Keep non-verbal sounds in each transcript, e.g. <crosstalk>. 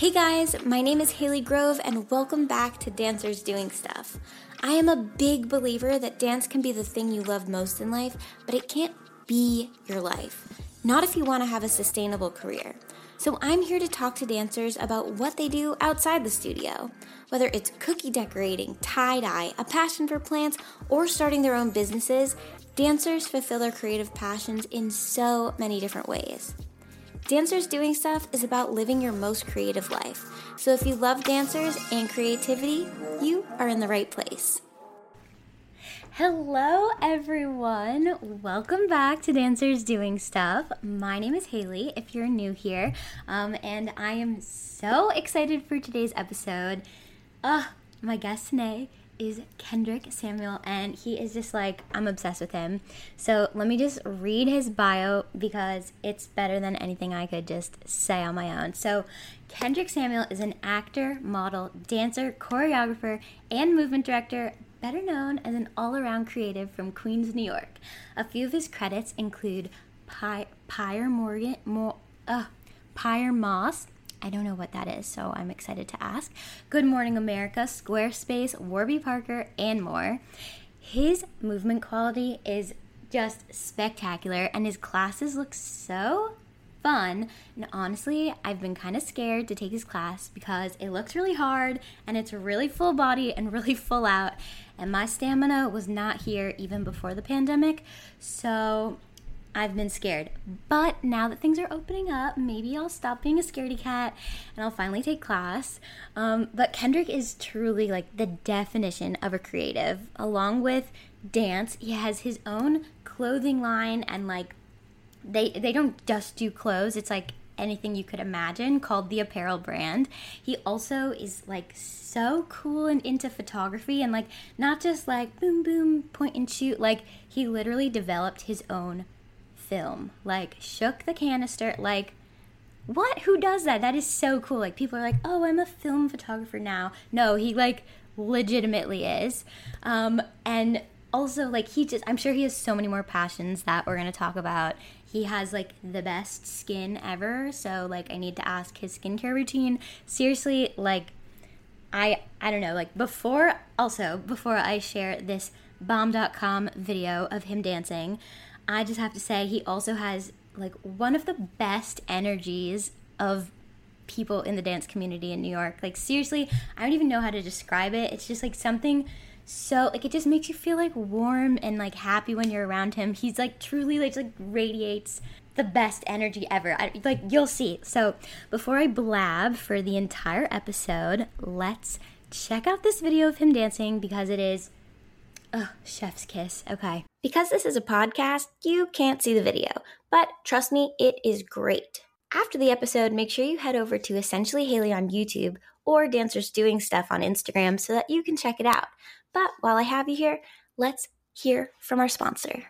Hey guys, my name is Haley Grove, and welcome back to Dancers Doing Stuff. I am a big believer that dance can be the thing you love most in life, but it can't be your life. Not if you want to have a sustainable career. So I'm here to talk to dancers about what they do outside the studio. Whether it's cookie decorating, tie dye, a passion for plants, or starting their own businesses, dancers fulfill their creative passions in so many different ways. Dancers Doing Stuff is about living your most creative life. So if you love dancers and creativity, you are in the right place. Hello, everyone. Welcome back to Dancers Doing Stuff. My name is Haley, if you're new here, um, and I am so excited for today's episode. Uh, my guest today is Kendrick Samuel, and he is just like, I'm obsessed with him. So let me just read his bio because it's better than anything I could just say on my own. So, Kendrick Samuel is an actor, model, dancer, choreographer, and movement director, better known as an all around creative from Queens, New York. A few of his credits include Py- Pyre Morgan, Mo- uh, Pyer Moss, I don't know what that is, so I'm excited to ask. Good Morning America, Squarespace, Warby Parker, and more. His movement quality is just spectacular, and his classes look so fun. And honestly, I've been kind of scared to take his class because it looks really hard and it's really full body and <laughs> really full out. And my stamina was not here even before the pandemic. So I've been scared. But now that things are opening up, maybe I'll stop being a scaredy cat and I'll finally take class. Um, but Kendrick is truly like the definition of a creative. Along with dance, he has his own clothing line and like they they don't just do clothes. It's like anything you could imagine called the apparel brand. He also is like so cool and into photography and like not just like boom boom point and shoot like he literally developed his own film. Like, shook the canister. Like, what? Who does that? That is so cool. Like, people are like, oh, I'm a film photographer now. No, he, like, legitimately is. Um, and also, like, he just, I'm sure he has so many more passions that we're to talk about. He has, like, the best skin ever. So, like, I need to ask his skincare routine. Seriously, like, I, I don't know, like, before, also, before I share this bomb.com video of him dancing, I just have to say, he also has like one of the best energies of people in the dance community in New York. Like, seriously, I don't even know how to describe it. It's just like something so like it just makes you feel like warm and like happy when you're around him. He's like truly like like radiates the best energy ever. I, like you'll see. So before I blab for the entire episode, let's check out this video of him dancing because it is Oh, chef's kiss. Okay. Because this is a podcast, you can't see the video, but trust me, it is great. After the episode, make sure you head over to Essentially Haley on YouTube or Dancers Doing Stuff on Instagram so that you can check it out. But while I have you here, let's hear from our sponsor.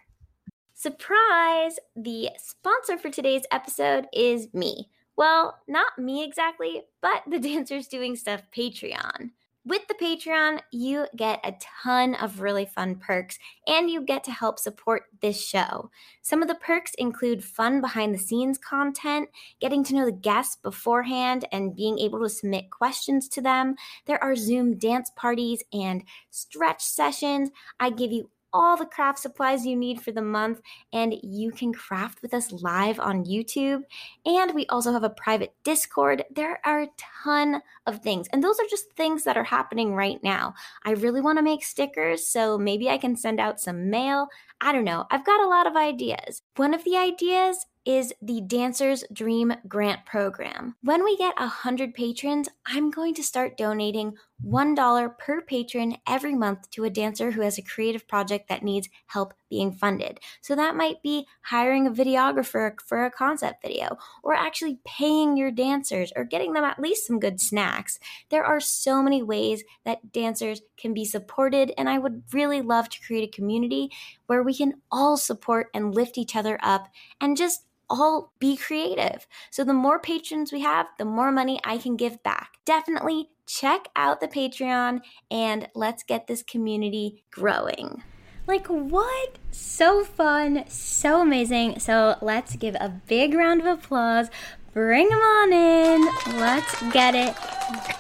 Surprise! The sponsor for today's episode is me. Well, not me exactly, but the <laughs> Dancers Doing Stuff Patreon. With the Patreon, you get a ton of really fun perks and you get to help support this show. Some of the perks include fun behind the scenes content, getting to know the guests beforehand and being able to submit questions to them. There are Zoom dance parties and stretch sessions. I give you all the craft supplies you need for the month, and you can craft with us live on YouTube. And we also have a private Discord. There are a ton of things, and those are just things that are happening right now. I really want to make stickers, so maybe I can send out some mail. I don't know. I've got a lot of ideas. One of the ideas is the Dancer's Dream Grant Program. When we get 100 patrons, I'm going to start donating $1 per patron every month to a dancer who has a creative project that needs help being funded. So that might be hiring a videographer for a concept video, or actually paying your dancers, or getting them at least some good snacks. There are so many ways that dancers can be supported, and I would really love to create a community where we can all support and lift each other up and just all be creative. So the more patrons we have, the more money I can give back. Definitely check out the Patreon and let's get this community growing. Like, what? So fun, so amazing. So, let's give a big round of applause bring them on in. Let's get it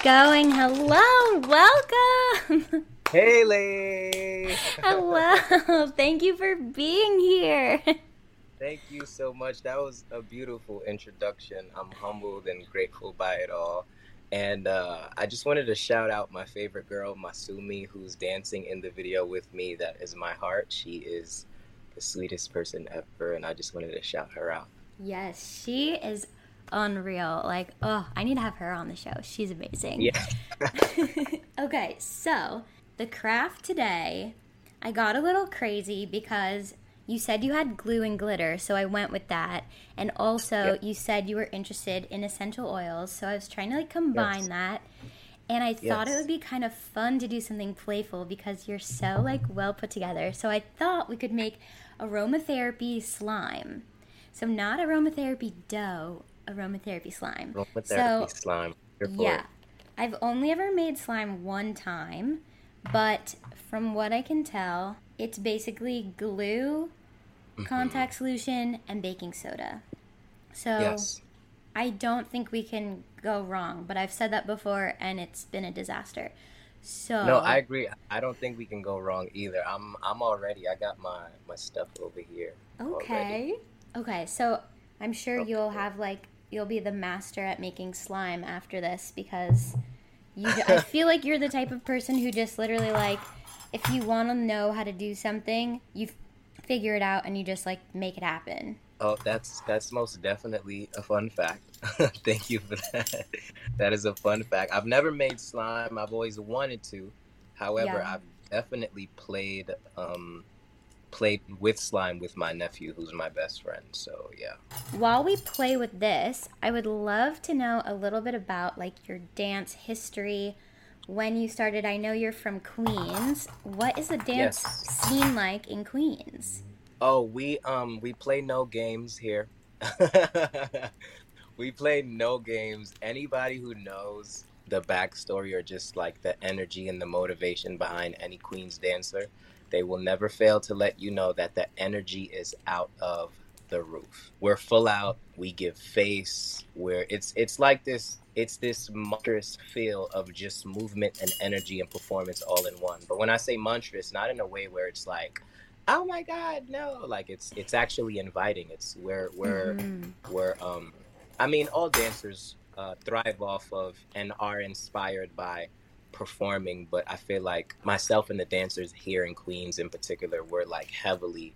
going. Hello, welcome. <laughs> Haley. <laughs> Hello. Thank you for being here. Thank you so much. That was a beautiful introduction. I'm humbled and grateful by it all. And uh, I just wanted to shout out my favorite girl, Masumi, who's dancing in the video with me. That is my heart. She is the sweetest person ever, and I just wanted to shout her out. Yes, she is unreal. Like, oh, I need to have her on the show. She's amazing. Yeah. <laughs> okay, so the craft today, I got a little crazy because you said you had glue and glitter, so I went with that. And also, you said you were interested in essential oils, so I was trying to like combine yes. that. And I thought it would be kind of fun to do something playful because you're so like well put together. So I thought we could make aromatherapy slime. So not aromatherapy dough, aromatherapy slime. Aromatherapy so, slime. Yeah. I've only ever made slime one time, but from what I can tell, it's basically glue, mm-hmm. contact solution, and baking soda. So yes. I don't think we can go wrong, but I've said that before and it's been a disaster. So No, I agree. I don't think we can go wrong either. I'm I'm already I got my my stuff over here. Okay. Already. Okay, so I'm sure okay. you'll have like you'll be the master at making slime after this because you I <laughs> feel like you're the type of person who just literally like if you want to know how to do something, you figure it out and you just like make it happen. Oh, that's that's most definitely a fun fact. <laughs> Thank you for that. That is a fun fact. I've never made slime. I've always wanted to. However, yeah. I've definitely played um, played with slime with my nephew, who's my best friend. So yeah. While we play with this, I would love to know a little bit about like your dance history. When you started, I know you're from Queens. What is the dance yes. scene like in Queens? Oh, we um we play no games here. <laughs> we play no games. Anybody who knows the backstory or just like the energy and the motivation behind any Queens dancer, they will never fail to let you know that the energy is out of the roof. We're full out. We give face. Where it's it's like this. It's this monstrous feel of just movement and energy and performance all in one. But when I say monstrous, not in a way where it's like oh my god no like it's it's actually inviting it's where where mm-hmm. where um i mean all dancers uh, thrive off of and are inspired by performing but i feel like myself and the dancers here in queens in particular were like heavily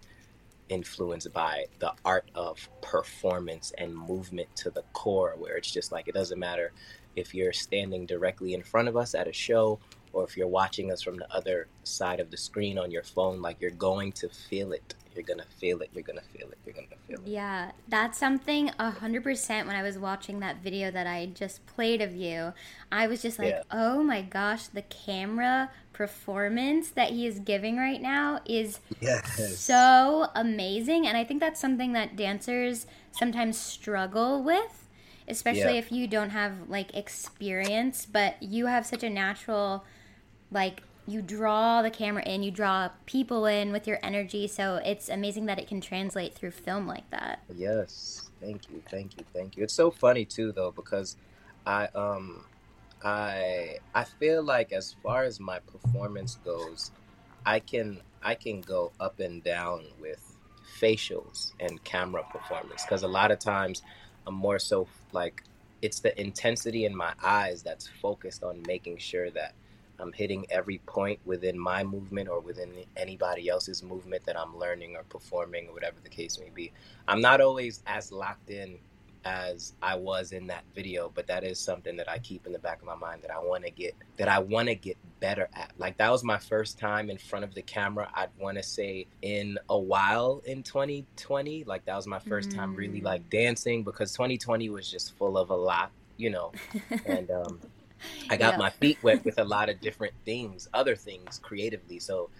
influenced by the art of performance and movement to the core where it's just like it doesn't matter if you're standing directly in front of us at a show or if you're watching us from the other side of the screen on your phone, like you're going to feel it. You're gonna feel it. You're gonna feel it. You're gonna feel it. Yeah, that's something a hundred percent. When I was watching that video that I just played of you, I was just like, yeah. "Oh my gosh, the camera performance that he is giving right now is yes. so amazing." And I think that's something that dancers sometimes struggle with, especially yeah. if you don't have like experience. But you have such a natural like you draw the camera in, you draw people in with your energy. So it's amazing that it can translate through film like that. Yes. Thank you. Thank you. Thank you. It's so funny too though because I um I I feel like as far as my performance goes, I can I can go up and down with facials and camera performance because a lot of times I'm more so like it's the intensity in my eyes that's focused on making sure that I'm hitting every point within my movement or within anybody else's movement that I'm learning or performing or whatever the case may be. I'm not always as locked in as I was in that video, but that is something that I keep in the back of my mind that I want to get that I want to get better at. Like that was my first time in front of the camera. I'd want to say in a while in 2020, like that was my first mm. time really like dancing because 2020 was just full of a lot, you know. <laughs> and um I got yeah. my feet wet with a lot of different things, other things creatively. So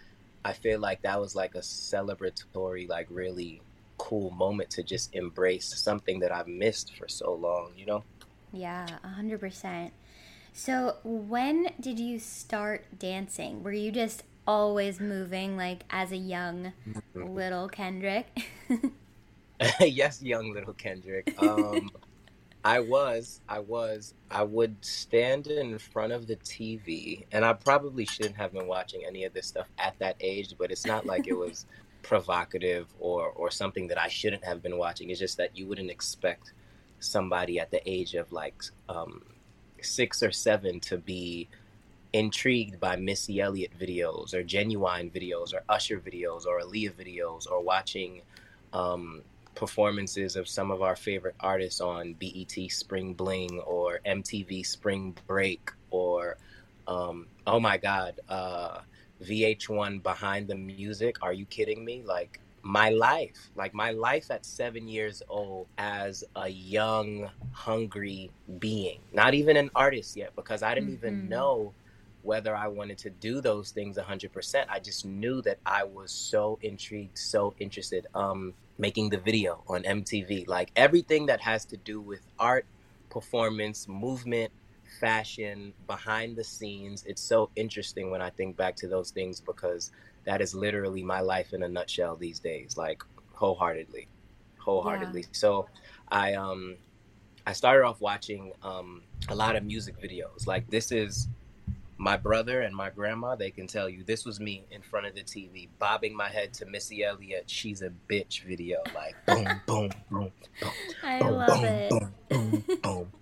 I feel like that was like a celebratory, like really cool moment to just embrace something that I've missed for so long, you know? Yeah, 100%. So when did you start dancing? Were you just always moving like as a young mm-hmm. little Kendrick? <laughs> <laughs> yes, young little Kendrick. Um, I was, I was, I would stand in front of the TV, and I probably shouldn't have been watching any of this stuff at that age, but it's not like it was <laughs> provocative or or something that I shouldn't have been watching. It's just that you wouldn't expect somebody at the age of like um, six or seven to be intrigued by Missy Elliott videos or Ginuwine videos or Usher videos or Aaliyah videos or watching um, performances of some of our favorite artists on BET Spring Bling or MTV Spring Break or um, oh my God, uh, VH1 Behind the Music. Are you kidding me? Like my life, like my life at seven years old as a young, hungry being, not even an artist yet, because I didn't mm-hmm. even know whether I wanted to do those things 100%. I just knew that I was so intrigued, so interested. Um, making the video on MTV, like everything that has to do with art, performance, movement, fashion, behind the scenes. It's so interesting when I think back to those things because that is literally my life in a nutshell these days, like wholeheartedly, wholeheartedly. Yeah. So I um I started off watching um a lot of music videos. Like this is my brother and my grandma, they can tell you this was me in front of the TV, bobbing my head to Missy Elliott. She's a bitch video, like boom, boom, boom, boom. <laughs> I boom, love boom, it. Boom, boom, boom.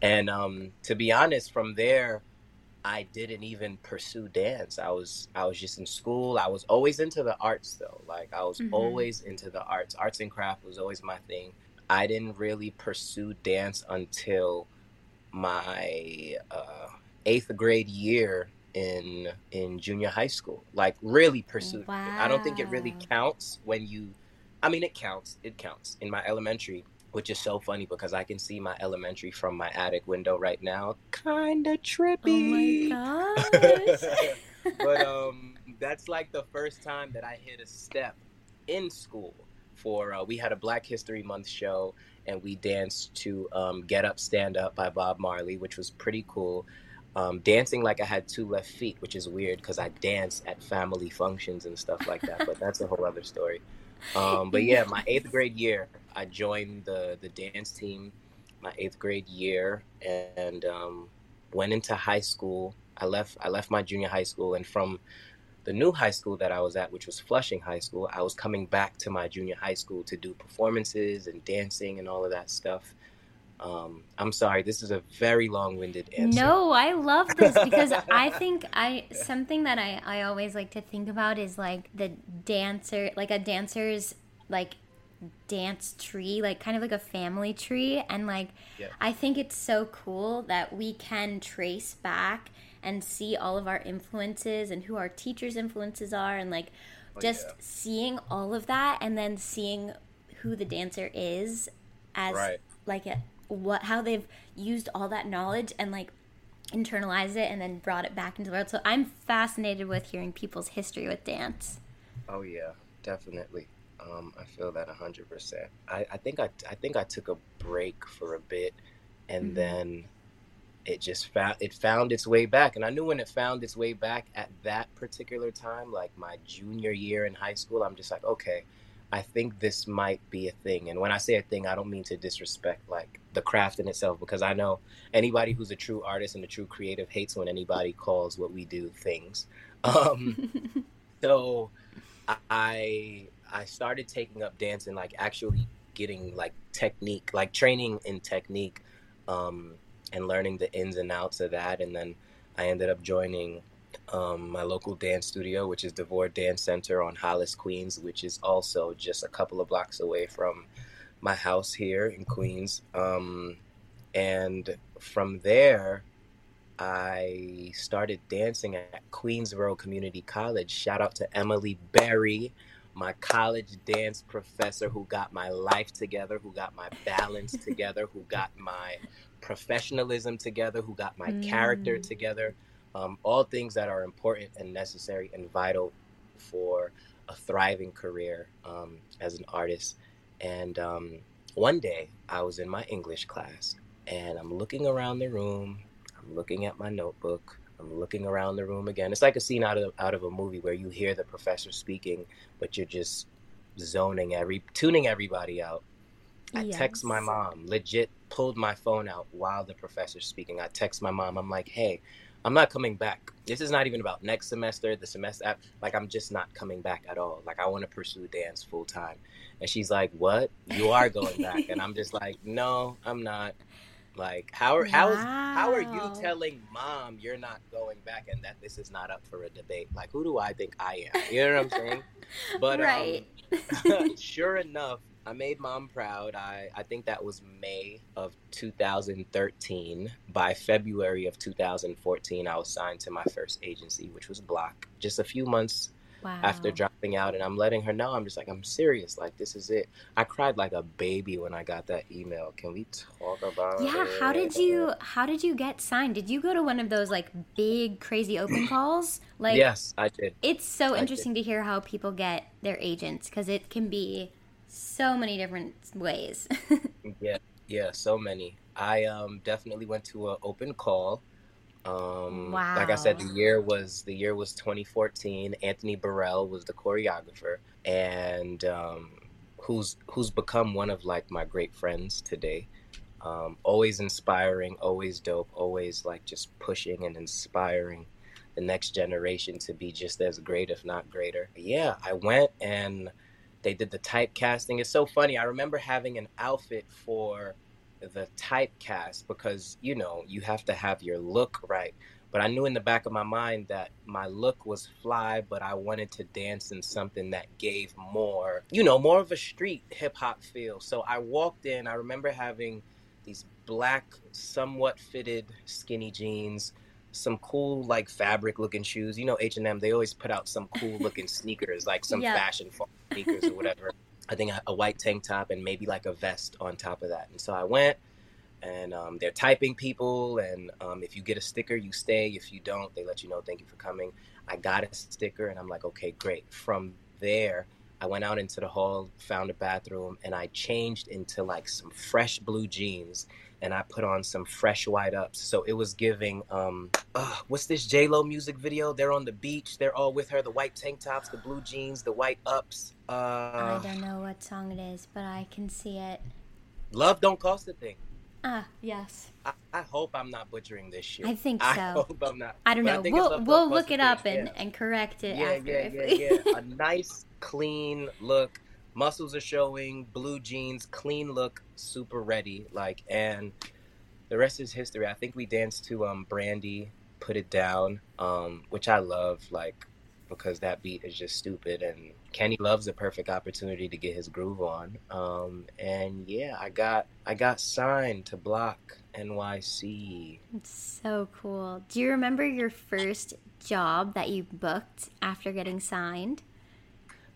And um, to be honest, from there, I didn't even pursue dance. I was I was just in school. I was always into the arts though. Like I was mm-hmm. always into the arts. Arts and craft was always my thing. I didn't really pursue dance until my uh, eighth grade year in in junior high school. Like really pursued. Wow. I don't think it really counts when you. I mean, it counts. It counts in my elementary, which is so funny because I can see my elementary from my attic window right now. Kinda trippy. Oh my gosh. <laughs> but <laughs> um, that's like the first time that I hit a step in school. For uh, we had a Black History Month show and we danced to um, "Get Up, Stand Up" by Bob Marley, which was pretty cool um, dancing like I had two left feet, which is weird because I dance at family functions and stuff like that. but that's a whole other story. Um, but yeah, my eighth grade year, I joined the the dance team. My eighth grade year, and um, went into high school. I left. I left my junior high school, and from the new high school that I was at, which was Flushing High School, I was coming back to my junior high school to do performances and dancing and all of that stuff. Um, I'm sorry, this is a very long-winded answer. No, I love this because <laughs> I think I something that I I always like to think about is like the dancer, like a dancer's like dance tree, like kind of like a family tree, and like yeah. I think it's so cool that we can trace back and see all of our influences and who our teachers' influences are, and like oh, just yeah. seeing all of that, and then seeing who the dancer is as right. like a what how they've used all that knowledge and like internalized it and then brought it back into the world. So I'm fascinated with hearing people's history with dance. Oh yeah, definitely. Um, I feel that hundred percent. I, I think I I think I took a break for a bit, and mm-hmm. then it just found it found its way back. And I knew when it found its way back at that particular time, like my junior year in high school, I'm just like, okay, I think this might be a thing. And when I say a thing, I don't mean to disrespect like the craft in itself because I know anybody who's a true artist and a true creative hates when anybody calls what we do things. <laughs> Um, <laughs> so I I started taking up dance and like actually getting like technique, like training in technique, um, and learning the ins and outs of that. And then I ended up joining um, my local dance studio, which is Devore Dance Center on Hollis, Queens, which is also just a couple of blocks away from my house here in Queens. Um, and from there, I started dancing at Queensborough Community College. Shout out to Emily Berry, my college dance professor who got my life together, who got my balance <laughs> together, who got my professionalism together, who got my mm. character together um, all things that are important and necessary and vital for a thriving career um, as an artist. And um, one day I was in my English class and I'm looking around the room, I'm looking at my notebook, I'm looking around the room again. It's like a scene out of out of a movie where you hear the professor speaking, but you're just zoning every tuning everybody out. I text my mom, legit pulled my phone out while the professor's speaking. I text my mom. I'm like, hey, I'm not coming back. This is not even about next semester, the semester af- like I'm just not coming back at all. Like I want to pursue dance full time. And she's like, "What? You are going back?" and I'm just like, "No, I'm not." Like how are how is how are you telling mom you're not going back and that this is not up for a debate? Like who do I think I am? You know what I'm saying? But right. um <laughs> sure enough, I made mom proud. I, I think that was May of 2013. By February of 2014, I was signed to my first agency, which was Block. Just a few months wow. after dropping out, and I'm letting her know. I'm just like, I'm serious. Like, this is it. I cried like a baby when I got that email. Can we talk about Yeah, it? how did you how did you get signed? Did you go to one of those like big crazy open <clears throat> calls? Like yes, I did. it's so interesting to hear how people get their agents because it can be so many different ways. <laughs> Yeah, yeah, so many. I um definitely went to an open call. Um like I said, the year was the year was 2014. Anthony Burrell was the choreographer and um who's who's become one of like my great friends today. Um always inspiring, always dope, always like just pushing and inspiring the next generation to be just as great if not greater. Yeah, I went and they did the typecasting. It's so funny. I remember having an outfit for the typecast because, you know, you have to have your look right. But I knew in the back of my mind that my look was fly, but I wanted to dance in something that gave more, you know, more of a street hip hop feel. So I walked in, I remember having these black, somewhat fitted skinny jeans, some cool like fabric looking shoes. You know, H and M they always put out some cool looking <laughs> sneakers, like some Yeah. fashion sneakers or whatever. I think a, a white tank top and maybe like a vest on top of that. And so I went, and um, they're typing people, and um, if you get a sticker, you stay. If you don't, they let you know thank you for coming. I got a sticker, and I'm like, okay, great. From there. I went out into the hall, found a bathroom, and I changed into like some fresh blue jeans and I put on some fresh white ups. So it was giving um uh, what's this J Lo music video? They're on the beach, they're all with her, the white tank tops, the blue jeans, the white ups. I Uh don't know what song it is, but I can see it. Love don't cost a thing. Ah, yes. I, I hope I'm not butchering this shit. I think so. I <laughs> hope I'm not. I don't know. it's We'll we'll look it up and, yeah. and correct it yeah, after. yeah, yeah, yeah. A nice, clean look. Muscles are showing. Blue jeans, clean look, super ready. Like, and the rest is history. I think we danced to um Brandy, put it down, um, which I love. Like, because that beat is just stupid, and Kenny loves a perfect opportunity to get his groove on. Um, and yeah, I got I got signed to Block NYC. It's so cool. Do you remember your first job that you booked after getting signed?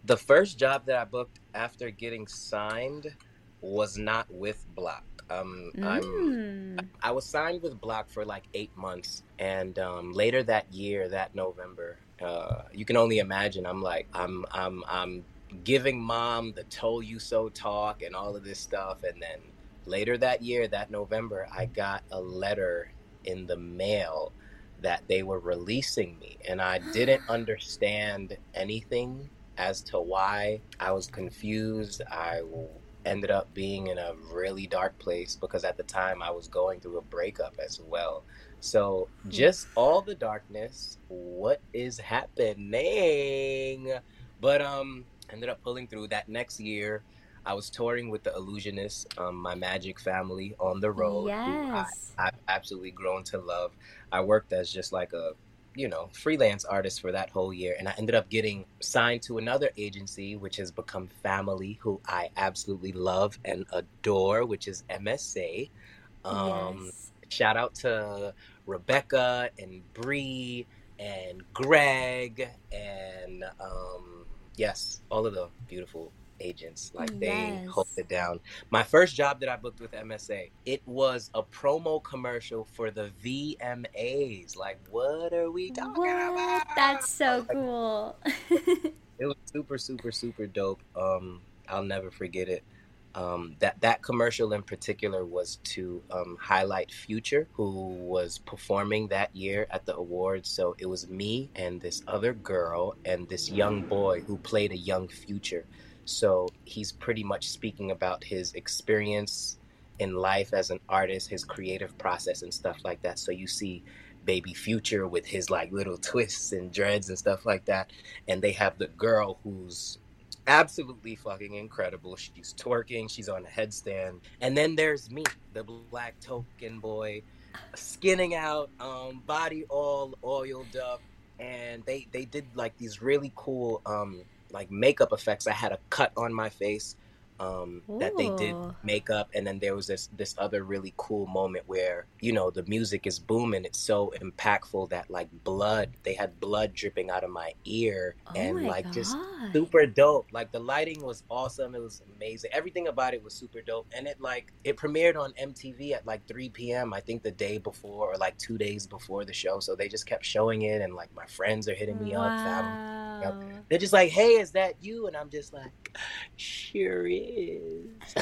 The first job that I booked after getting signed was not with Block. Um, I'm Mm. I was signed with Block for like eight months, and um, later that year, that November, uh, you can only imagine. I'm like, I'm, I'm, I'm giving mom the "told you so" talk and all of this stuff, and then later that year, that November, I got a letter in the mail that they were releasing me, and I didn't <gasps> understand anything as to why. I was confused. I ended up being in a really dark place because at the time I was going through a breakup as well. So just all the darkness, what is happening? But um ended up pulling through that next year. I was touring with the Illusionists, um, my magic family on the road. who I, Yes. I've absolutely grown to love. I worked as just like a you know, freelance artist for that whole year. And I ended up getting signed to another agency, which has become family, who I absolutely love and adore, which is MSA. Um, yes. Shout out to Rebecca and Bree and Greg and um, yes, all of the beautiful agents. Like they Yes. hold it down. My first job that I booked with MSA, it was a promo commercial for the VMAs. Like, what are we talking What? about? That's so Like, cool. <laughs> it was super super super dope um i'll never forget it um that that commercial in particular was to um highlight future who was performing that year at the awards so it was me and this other girl and this young boy who played a young future So he's pretty much speaking about his experience in life as an artist, his creative process and stuff like that. So you see baby future with his like little twists and dreads and stuff like that. And they have the girl who's absolutely fucking incredible. She's twerking, she's on a headstand. And then there's me, the black token boy, skinning out, um, body all oiled up. And they they did like these really cool um like makeup effects. I had a cut on my face um, that they did make up and then there was this this other really cool moment where you know the music is booming. It's so impactful that like blood, they had blood dripping out of my ear, Oh and my like just super dope. Like the lighting was awesome. It was amazing. Everything about it was super dope, and it like it premiered on MTV at like 3 p.m. I think the day before or like two days before the show. So they just kept showing it, and like my friends are hitting me up. Family they're just like, "Hey, is that you?" And I'm just like, "Sure is." so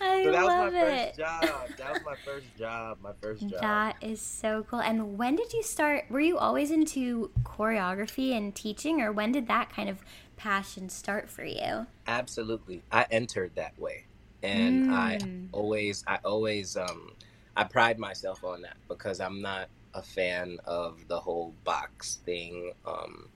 I that was my it. first job. That was my first job. My first job. That is so cool. And when did you start? Were you always into choreography and teaching, or when did that kind of passion start for you? Absolutely, I entered that way, and I Mm. always, I always, um, I pride myself on that because I'm not a fan of the whole box thing, um,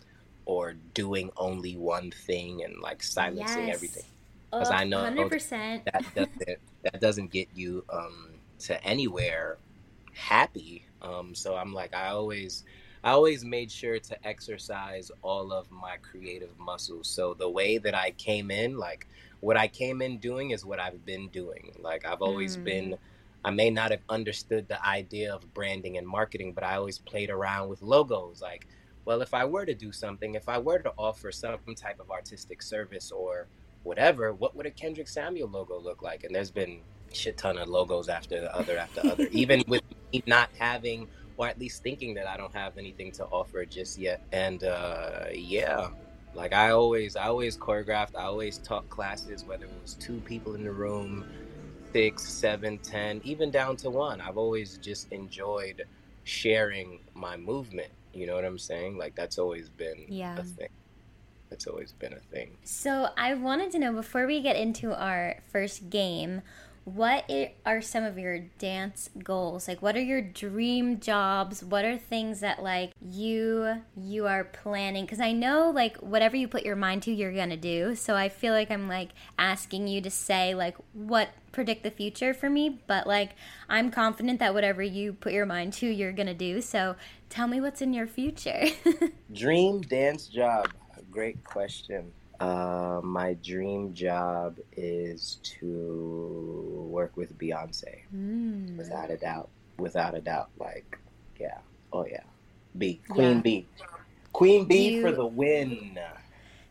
or doing only one thing and like silencing Yes. everything. 'Cause I know hundred percent. that doesn't that doesn't get you um to anywhere happy um so i'm like i always i always made sure to exercise all of my creative muscles so the way that i came in like what i came in doing is what i've been doing like i've always Mm. been i may not have understood the idea of branding and marketing but i always played around with logos like well if i were to do something if i were to offer some type of artistic service or whatever, what would a Kendrick Samuel logo look like? And there's been shit ton of logos after the other after other. Even with me not having or at least thinking that I don't have anything to offer just yet. And uh yeah. Like I always I always choreographed, I always taught classes, whether it was two people in the room, six, seven, ten, even down to one. I've always just enjoyed sharing my movement. You know what I'm saying? Like that's always been Yeah. a thing. That's always been a thing. So I wanted to know before we get into our first game, what are some of your dance goals? Like, what are your dream jobs? What are things that like you you are planning? Because I know like whatever you put your mind to, you're gonna do. So I feel like I'm like asking you to say like what predict the future for me, but like I'm confident that whatever you put your mind to, you're gonna do. So tell me what's in your future. <laughs> Dream dance job. Great question. Uh, my dream job is to work with Beyonce, Mm. without a doubt. Without a doubt. Like, yeah. Oh, yeah. B. Queen Yeah. B. Queen B Do for the win.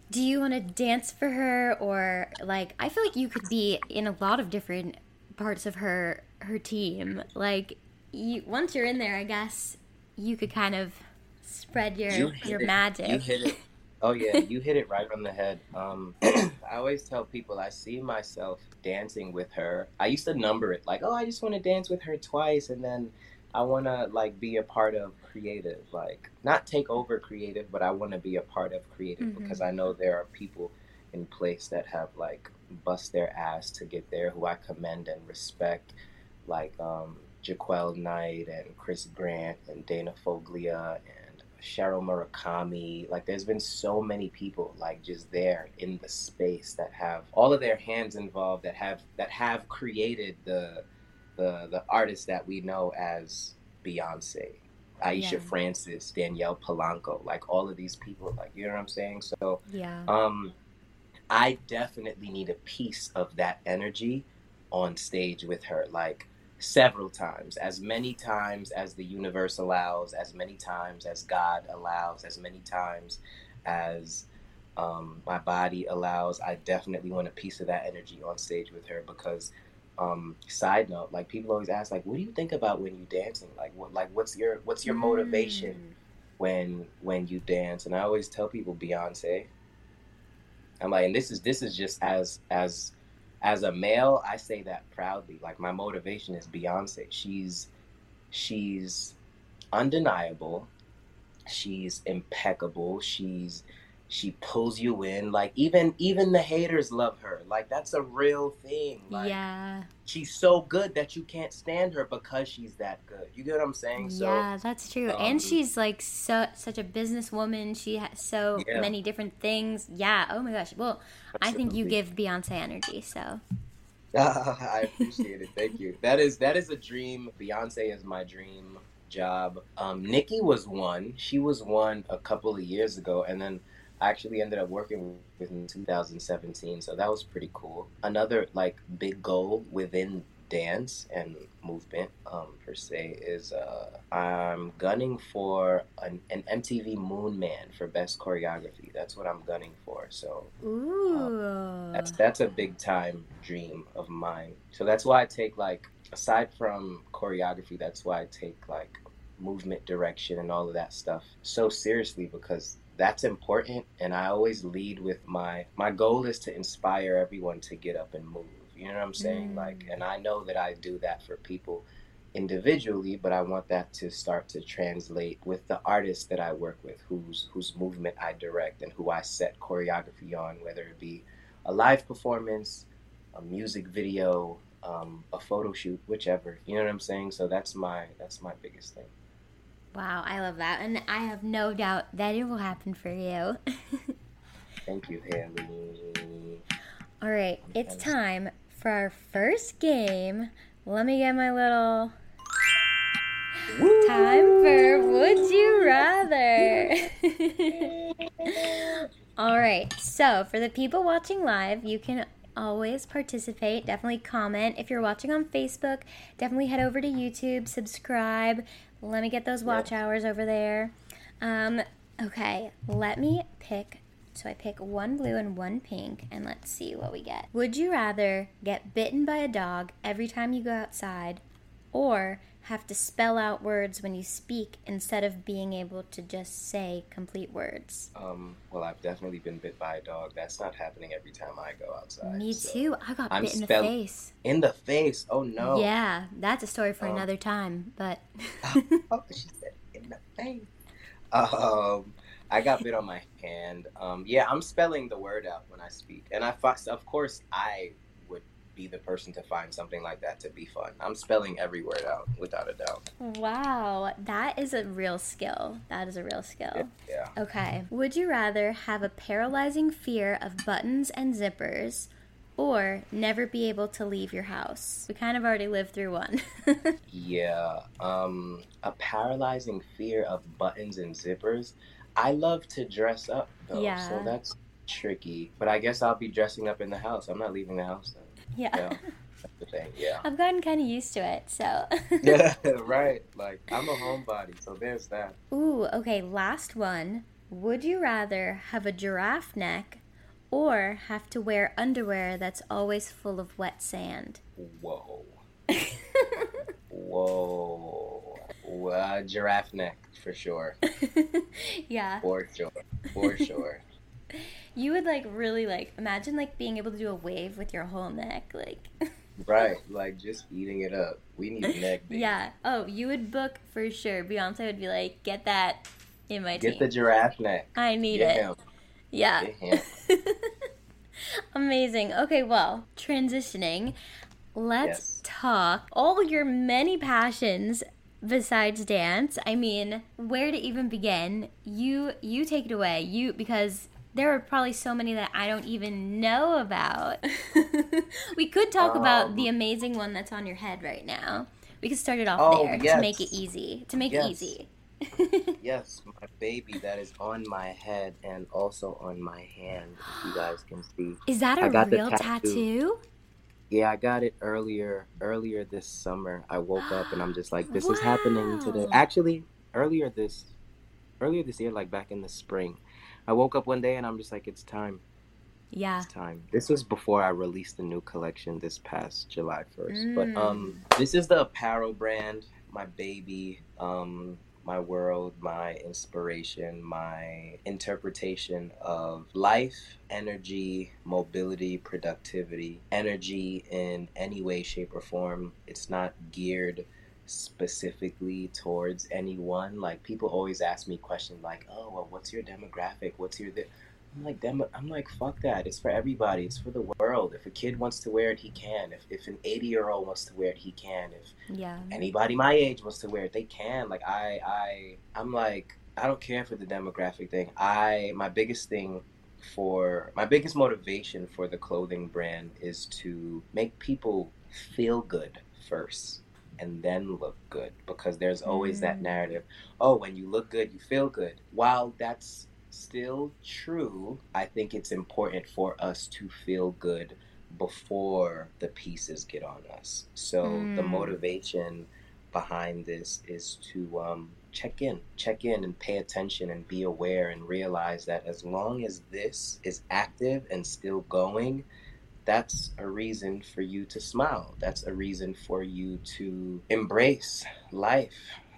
Do you want to dance for her or like I feel like you could be in a lot of different parts of her her team. Like you once you're in there, I guess you could kind of spread your You your it. magic. You hit it. <laughs> Oh yeah, you hit it right on the head. Um, <clears throat> I always tell people I see myself dancing with her. I used to number it like, oh, I just want to dance with her twice, and then I want to like be a part of creative, like not take over creative, but I want to be a part of creative Mhm. because I know there are people in place that have like bust their ass to get there, who I commend and respect, like um, Jaquel Knight and Chris Grant and Dana Foglia and Sheryl Murakami. Like, there's been so many people like just there in the space that have all of their hands involved that have that have created the the the artists that we know as Beyonce, Aisha Yeah. Francis, Danielle Polanco. Like all of these people. Like, you know what I'm saying? So. yeah. Um, I definitely need a piece of that energy on stage with her, like several times, as many times as the universe allows, as many times as God allows, as many times as um, my body allows. I definitely want a piece of that energy on stage with her because. Um, side note, like people always ask, like, what do you think about when you dancing? Like, what, like, what's your, what's your motivation? Mm. when when you dance and i always tell people beyonce i'm like and this is this is just as as as a male i say that proudly. Like my motivation is beyonce. She's she's undeniable. She's impeccable. She's she pulls you in. Like even even the haters love her. Like that's a real thing. Like, yeah. She's so good that you can't stand her because she's that good. You get what I'm saying? So Yeah, that's true. Um, and she's like so such a businesswoman. She has so yeah. many different things. Yeah. Oh my gosh. Well, Absolutely. I think you give Beyonce energy. So. <laughs> I appreciate it. Thank you. That is that is a dream. Beyonce is my dream job. Um, Nicki was one. She was one a couple of years ago, and then I actually ended up working with in 2017, so that was pretty cool. Another like big goal within dance and movement um, per se is uh, I'm gunning for an, an, MTV Moon Man for best choreography. That's what I'm gunning for. So um, that's that's a big time dream of mine. So that's why I take like aside from choreography, that's why I take like movement direction and all of that stuff so seriously because that's important and i always lead with my my goal is to inspire everyone to get up and move you know what i'm saying? Mm. like and i know that i do that for people individually but i want that to start to translate with the artists that i work with whose whose movement i direct and who i set choreography on whether it be a live performance a music video um, a photo shoot whichever you know what i'm saying? So that's my that's my biggest thing Wow, I love that. And I have no doubt that it will happen for you. <laughs> Thank you, Haley. All right, it's time for our first game. Let me get my little Woo! time for Would You Rather. <laughs> <laughs> All right, so for the people watching live, you can always participate. Definitely comment. If you're watching on Facebook, definitely head over to YouTube, subscribe, let me get those watch yep. hours over there. Um, okay, let me pick. So I pick one blue and one pink, and let's see what we get. Would you rather get bitten by a dog every time you go outside, or have to spell out words when you speak instead of being able to just say complete words? Um, well, I've definitely been bit by a dog. That's not happening every time I go outside. Me so too. I got I'm bit in spell- the face. In the face? Oh no. Yeah, that's a story for um, another time. But <laughs> oh, <laughs> she said in the face. Um, I got bit on my hand. Um, yeah, I'm spelling the word out when I speak, and I, of course, I be the person to find something like that to be fun. I'm spelling every word out without a doubt. Wow, that is a real skill. That is a real skill. Yeah. Okay. Would you rather have a paralyzing fear of buttons and zippers? Or never be able to leave your house. We kind of already lived through one. <laughs> yeah. Um, a paralyzing fear of buttons and zippers. I love to dress up though, yeah. so that's tricky. But I guess I'll be dressing up in the house. I'm not leaving the house though. Yeah. yeah. the thing. Yeah. I've gotten kind of used to it, so. <laughs> yeah, right. Like I'm a homebody, so there's that. Ooh, okay. Last one. Would you rather have a giraffe neck or have to wear underwear that's always full of wet sand? Whoa. <laughs> Whoa. Uh, giraffe neck for sure. <laughs> yeah. For sure. For sure. You would like really like imagine like being able to do a wave with your whole neck, like. <laughs> right, like just eating it up. We need <laughs> neck. Baby. Yeah. Oh, you would book for sure. Beyonce would be like, "Get that in my Get team. the giraffe neck. I need Get it." Him. Yeah. <laughs> Amazing. Okay, well, transitioning. Let's yes. talk all your many passions besides dance. I mean, where to even begin? You you take it away. You because there are probably so many that I don't even know about. <laughs> we could talk um, about the amazing one that's on your head right now. We could start it off oh, there yes. to make it easy. To make yes. it easy. <laughs> yes, my baby that is on my head and also on my hand. If you guys can see. Is that a real tattoo. tattoo? Yeah, I got it earlier earlier this summer. I woke up and I'm just like, this wow. is happening today. <gasps> Actually, earlier this earlier this year, like back in the spring, I woke up one day and I'm just like, it's time. Yeah. It's time. This was before I released the new collection this past July 1st. Mm. But um this is the apparel brand, my baby, um my world, my inspiration, my interpretation of life, energy, mobility, productivity, energy in any way shape or form. It's not geared specifically towards anyone. Like people always ask me questions like, "Oh, well, what's your demographic? What's your?" Th-? I'm like, them. I'm like, fuck that. It's for everybody. It's for the world. If a kid wants to wear it, he can. If, if an 80 year old wants to wear it, he can. If yeah. anybody my age wants to wear it, they can. Like I, I, I'm like, I don't care for the demographic thing. I, my biggest thing for my biggest motivation for the clothing brand is to make people feel good first and then look good because there's always mm. that narrative oh when you look good you feel good while that's still true i think it's important for us to feel good before the pieces get on us so mm. the motivation behind this is to um, check in, check in and pay attention and be aware and realize that as long as this is active and still going, that's a reason for you to smile. That's a reason for you to embrace life,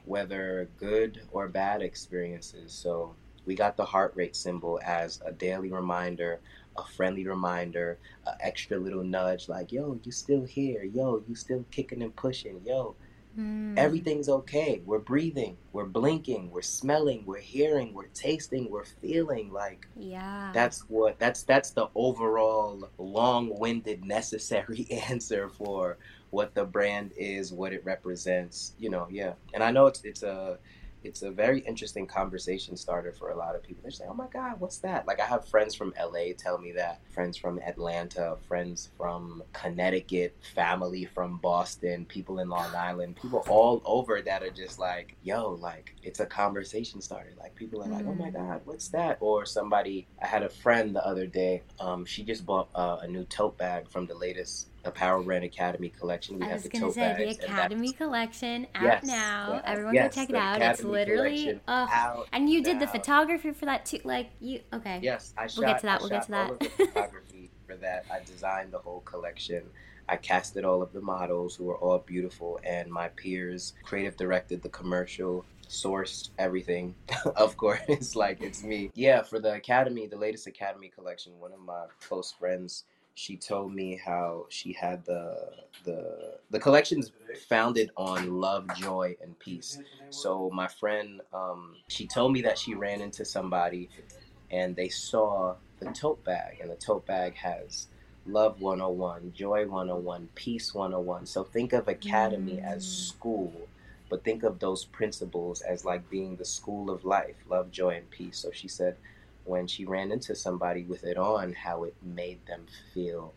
whether good or bad experiences. So we got the heart rate symbol as a daily reminder, a friendly reminder, an extra little nudge like, yo, you still here. Yo, you still kicking and pushing. Yo, Mm. Everything's okay. We're breathing, we're blinking, we're smelling, we're hearing, we're tasting, we're feeling like Yeah. That's what that's that's the overall long-winded necessary <laughs> answer for what the brand is, what it represents, you know, yeah. And I know it's it's a it's a very interesting conversation starter for a lot of people. They're saying, "Oh my God, what's that?" Like I have friends from LA tell me that, friends from Atlanta, friends from Connecticut, family from Boston, people in Long Island, people all over that are just like, "Yo, like it's a conversation starter." Like people are mm like, "Oh my mm. God, what's that?" Or somebody, I had a friend the other day. Um, she just bought uh, a new tote bag from the latest Apparel Brand Academy collection. We I was going to say the Academy collection out yes, now. Everyone yes, go check it out. Academy it's literally oh, and you did now. the photography for that too. Like you, okay? Yes, I. Shot, we'll get to that. I we'll get to that. <laughs> photography for that. I designed the whole collection. I casted all of the models who were all beautiful, and my peers creative directed the commercial sourced everything. <laughs> of course, <laughs> like it's me. Yeah, for the Academy, the latest Academy collection, one of my close friends she told me how she had the the the collections founded on love, joy, and peace. So my friend, um, she told me that she ran into somebody, and they saw the tote bag, and the tote bag has love 101, joy 101, peace 101. So think of academy mm. as school, but think of those principles as like being the school of life, love, joy, and peace. So she said when she ran into somebody with it on, how it made them feel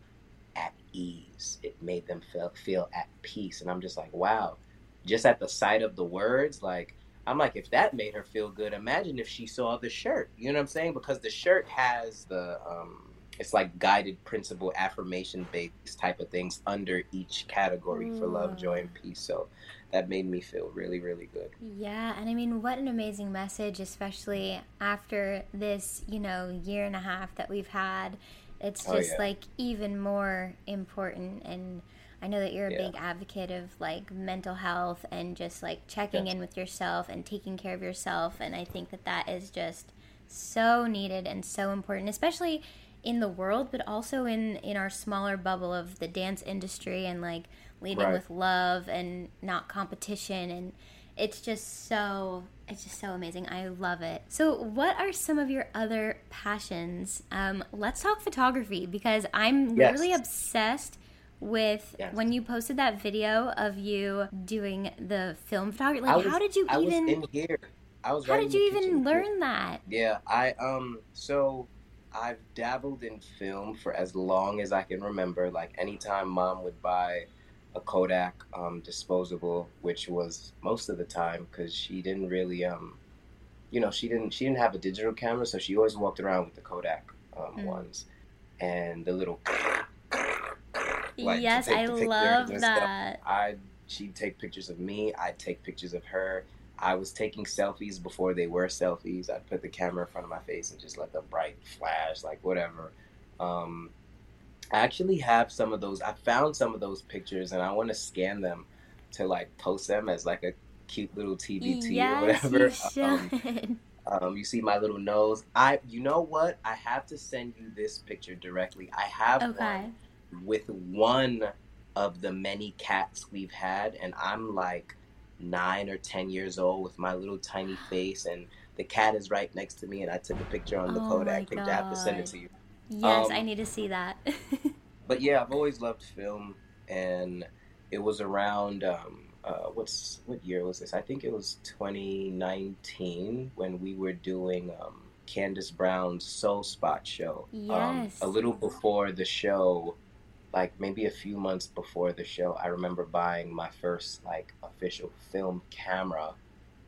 at ease. It made them feel feel at peace. And I'm just like, wow. Just at the sight of the words, like I'm like, if that made her feel good, imagine if she saw the shirt. You know what I'm saying? Because the shirt has the um it's like guided principle affirmation based type of things under each category mm. for love, joy, and peace. So that made me feel really, really good. Yeah, and I mean, what an amazing message, especially after this, you know, year and a half that we've had. It's oh, just oh, yeah. like even more important. And I know that you're a yeah. big advocate of like mental health and just like checking in with yourself and taking care of yourself. And I think that that is just so needed and so important, especially in the world, but also in in our smaller bubble of the dance industry and like leading right. with love and not competition. And it's just so it's just so amazing. I love it. So what are some of your other passions? Um, let's talk photography because i'm yes. literally obsessed with yes. when you posted that video of you doing the film photography like was, how did you I even in here. I was how did you even learn that? Yeah i um so i've dabbled in film for as long as i can remember like anytime mom would buy a Kodak um, disposable, which was most of the time because she didn't really, um, you know, she didn't she didn't have a digital camera, so she always walked around with the Kodak um, mm. ones and the little. <laughs> like, yes, I love that. I she'd take pictures of me. I'd take pictures of her. I was taking selfies before they were selfies. I'd put the camera in front of my face and just let the bright flash, like whatever. Um, I actually have some of those. I found some of those pictures, and I want to scan them to like post them as like a cute little TBT yes, or whatever. You. <laughs> Um, um, you see my little nose. I, you know what? I have to send you this picture directly. I have okay. one with one of the many cats we've had, and I'm like nine or ten years old with my little tiny face and the cat is right next to me, and I took a picture on the Oh Kodak picture. I have to send it to you. Yes, I Um, need to see that. <laughs> but yeah, I've always loved film, and it was around um, uh, what's what year was this? I think it was 2019 when we were doing um, Candace Brown's Soul Spot show. Um, Yes. a little before the show, like maybe a few months before the show, I remember buying my first like official film camera,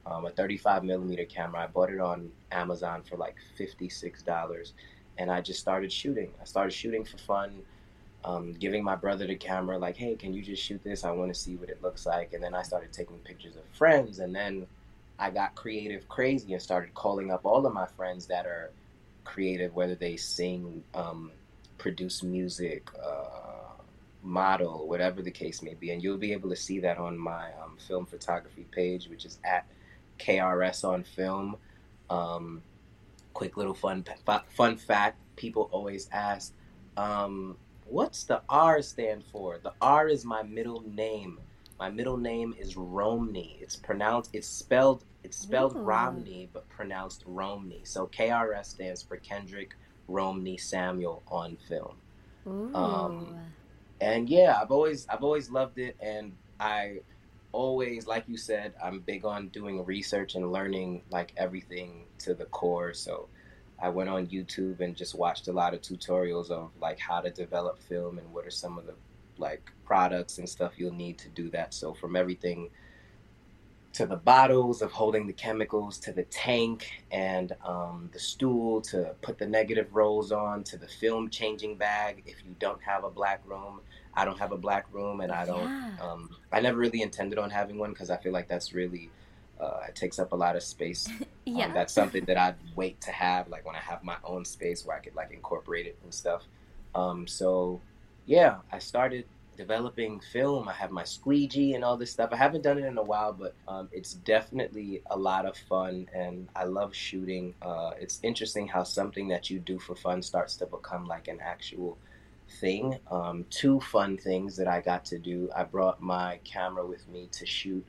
um, a 35 millimeter camera. I bought it on Amazon for like 56 dollars, and I just started shooting. I started shooting for fun um, giving my brother the camera, like, hey, can you just shoot this? I want to see what it looks like. And then I started taking pictures of friends. And then I got creative crazy and started calling up all of my friends that are creative, whether they sing, um, produce music, uh, model, whatever the case may be. And you'll be able to see that on my um, film photography page, which is at KRS on film. Um, quick little fun fun fact: people always ask, um, "What's the R stand for?" The R is my middle name. My middle name is Romney. It's pronounced. It's spelled. It's spelled Ooh. Romney, but pronounced Romney. So KRS stands for Kendrick Romney Samuel on film um, and yeah i've always i've always loved it and i always like you said i'm big on doing research and learning like everything to the core. So i went on youtube and just watched a lot of tutorials of like how to develop film and what are some of the like products and stuff you'll need to do that. So from everything to the bottles of holding the chemicals to the tank and um, the stool to put the negative rolls on to the film changing bag if you don't have a black room i don't have a black room and i don't Yeah. um, i never really intended on having one because i feel like that's really uh, it takes up a lot of space <laughs> um, yeah. that's something that i'd wait to have like when i have my own space where i could like incorporate it and stuff um, so yeah i started developing film. I have my squeegee and all this stuff. I haven't done it in a while, but um, it's definitely a lot of fun, and I love shooting. Uh, it's interesting how something that you do for fun starts to become like an actual thing. Um, two fun things that I got to do. I brought my camera with me to shoot.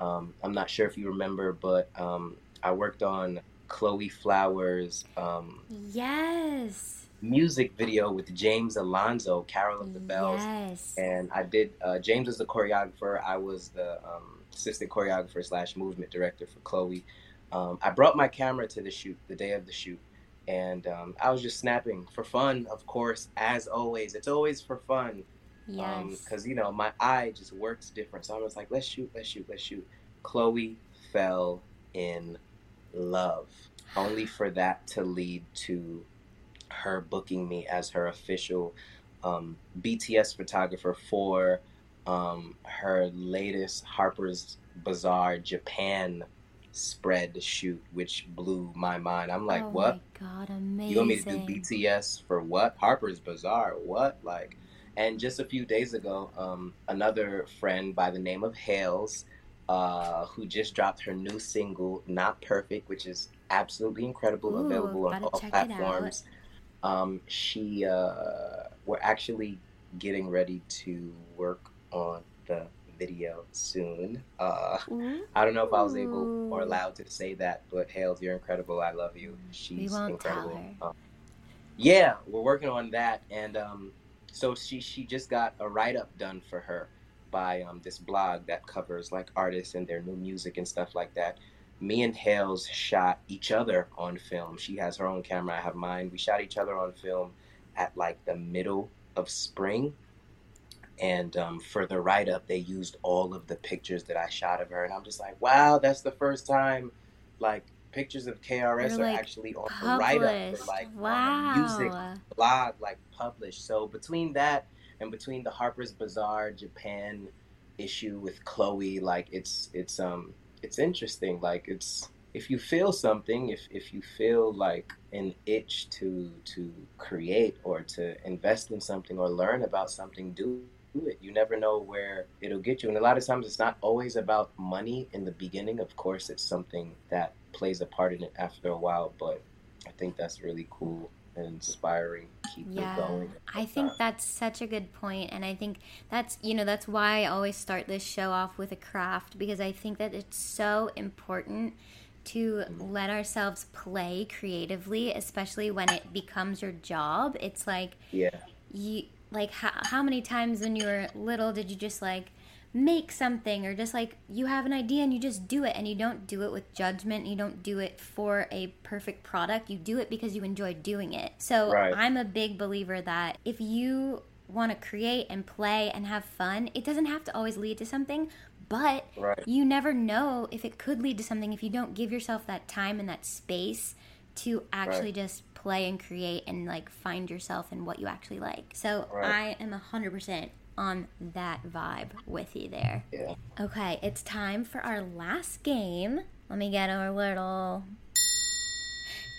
Um, I'm not sure if you remember, but um, I worked on Chloe Flowers' um, yes. Music video with James Alonso, Carol of the Bells Yes. and I did. Uh, James was the choreographer. I was the um, assistant choreographer slash movement director for Chloe. Um, I brought my camera to the shoot the day of the shoot, and um, I was just snapping for fun, of course, as always. It's always for fun yes. because you know my eye just works different. So I was like, let's shoot, let's shoot, let's shoot. Chloe fell in love, only for that to lead to her booking me as her official um, BTS photographer for um, her latest Harper's Bazaar Japan spread shoot, which blew my mind. I'm like, oh what? my god, amazing. You want me to do BTS for what? Harper's Bazaar? What? Like, and just a few days ago, um, another friend by the name of Hales, uh, who just dropped her new single, Not Perfect, which is absolutely incredible, Ooh, available on all check it out. platforms. Um, she, uh, we're actually getting ready to work on the video soon. Uh, I don't know if I was able or allowed to say that, but Hales, you're incredible. I love you. She's incredible. Um, yeah, we're working on that, and um, so she she just got a write up done for her by um, this blog that covers like artists and their new music and stuff like that. Me and Hales shot each other on film. She has her own camera, I have mine. We shot each other on film at like the middle of spring. And um, for the write up, they used all of the pictures that I shot of her. And I'm just like, wow, that's the first time like pictures of KRS You're, are like, actually on the write up like wow. music blog like published. So between that and between the Harper's Bazaar Japan issue with Chloe, like it's it's um it's interesting. Like it's if you feel something, if if you feel like an itch to to create or to invest in something or learn about something, do it. You never know where it'll get you. And a lot of times it's not always about money in the beginning. Of course it's something that plays a part in it after a while, but I think that's really cool and inspiring. Keep Yeah, it going. I think that's such a good point, and I think that's you know that's why I always start this show off with a craft because I think that it's so important to mm-hmm. let ourselves play creatively, especially when it becomes your job. It's like Yeah. you like how, how many times when you were little did you just like make something or just like you have an idea and you just do it and you don't do it with judgment you don't do it for a perfect product you do it because you enjoy doing it so Right. i'm a big believer that if you want to create and play and have fun it doesn't have to always lead to something but Right. you never know if it could lead to something if you don't give yourself that time and that space to actually Right. just play and create and like find yourself and what you actually like. So. I am 100% on that vibe with you there. Yeah. Okay, it's time for our last game. Let me get our little